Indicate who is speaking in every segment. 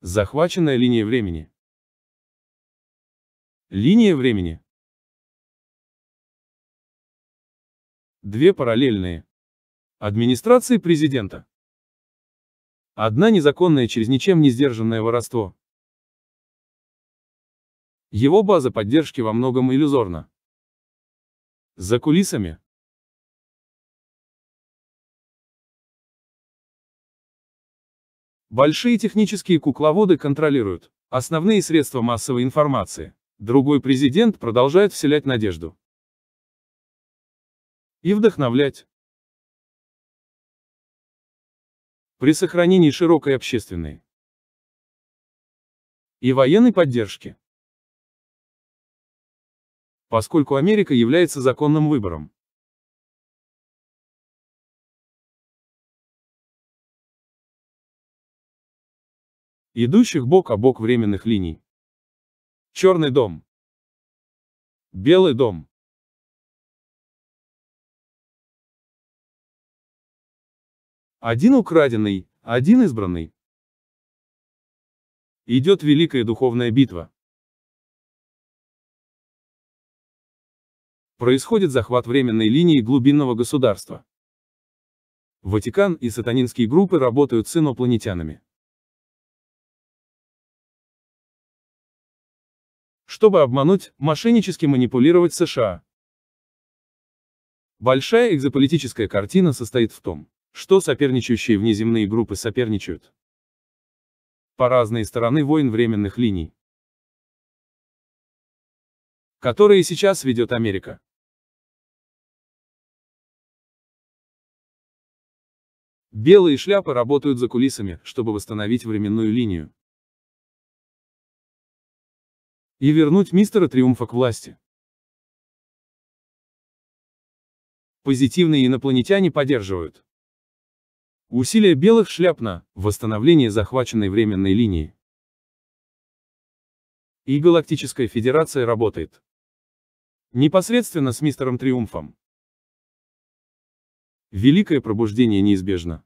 Speaker 1: Захваченная линия времени. Линия времени. Две параллельные. Администрации президента. Одна незаконная через ничем не сдержанное воровство. Его база поддержки во многом иллюзорна. За кулисами. Большие технические кукловоды контролируют основные средства массовой информации. Другой президент продолжает вселять надежду. И вдохновлять. При сохранении широкой общественной и военной поддержки. Поскольку Америка является законным выбором. Идущих бок о бок временных линий. Черный дом. Белый дом. Один украденный, один избранный. Идет великая духовная битва. Происходит захват временной линии глубинного государства. Ватикан и сатанинские группы работают с инопланетянами. Чтобы обмануть, мошеннически манипулировать США. Большая экзополитическая картина состоит в том, что соперничающие внеземные группы соперничают по разные стороны войн временных линий, которые сейчас ведет Америка. Белые шляпы работают за кулисами, чтобы восстановить временную линию и вернуть мистера Триумфа к власти. Позитивные инопланетяне поддерживают усилия белых шляп на восстановление захваченной временной линии. И Галактическая Федерация работает непосредственно с мистером Триумфом. Великое пробуждение неизбежно.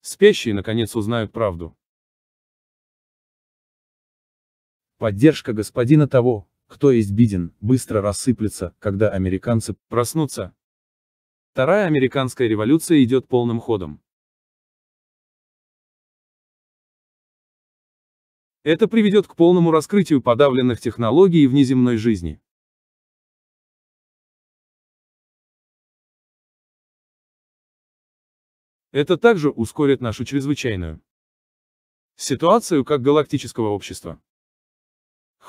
Speaker 1: Спящие наконец узнают правду. Поддержка господина того, кто есть Биден, быстро рассыплется, когда американцы проснутся. Вторая американская революция идет полным ходом. Это приведет к полному раскрытию подавленных технологий внеземной жизни. Это также ускорит нашу чрезвычайную ситуацию как галактического общества.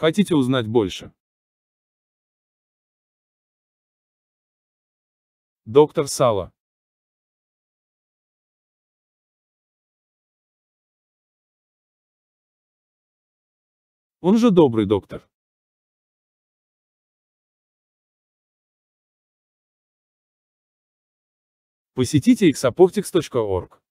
Speaker 1: Хотите узнать больше? Доктор Сала. Он же добрый доктор. Посетите xapoptics.org.